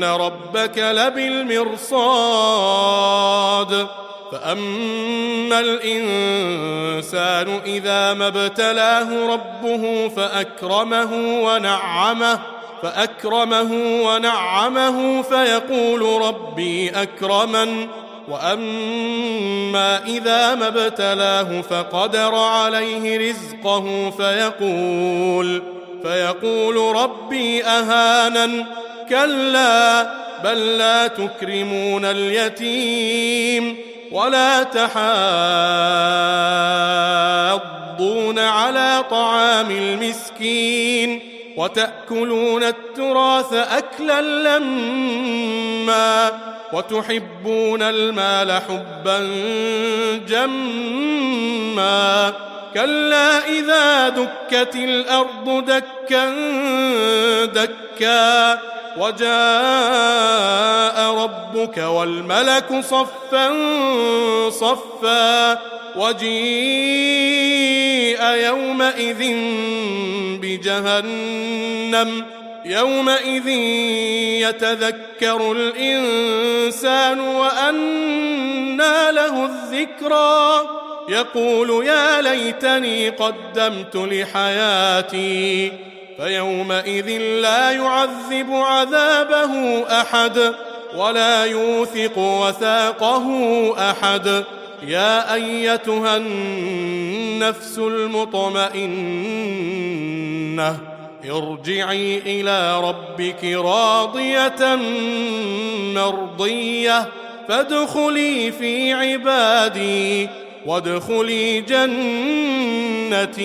إن ربك لبالمرصاد. فأما الإنسان إذا ما ابتلاه ربه فأكرمه ونعمه فأكرمه ونعمه فيقول ربي أكرمن. وأما إذا ما ابتلاه فقدر عليه رزقه فيقول فيقول ربي أهانن. كلا بل لا تكرمون اليتيم ولا تحاضون على طعام المسكين وتأكلون التراث أكلا لما وتحبون المال حبا جما. كلا إذا دكت الأرض دكا دكا. وجاء ربك والملك صفا صفا وجيء يومئذ بجهنم يومئذ يتذكر الإنسان وأنى له الذكرى يقول يا ليتني قدمت لحياتي فيومئذ لا يعذب عذابه أحد ولا يوثق وثاقه أحد. يا أيتها النفس المطمئنة ارجعي إلى ربك راضية مرضية فادخلي في عبادي وادخلي جنتي.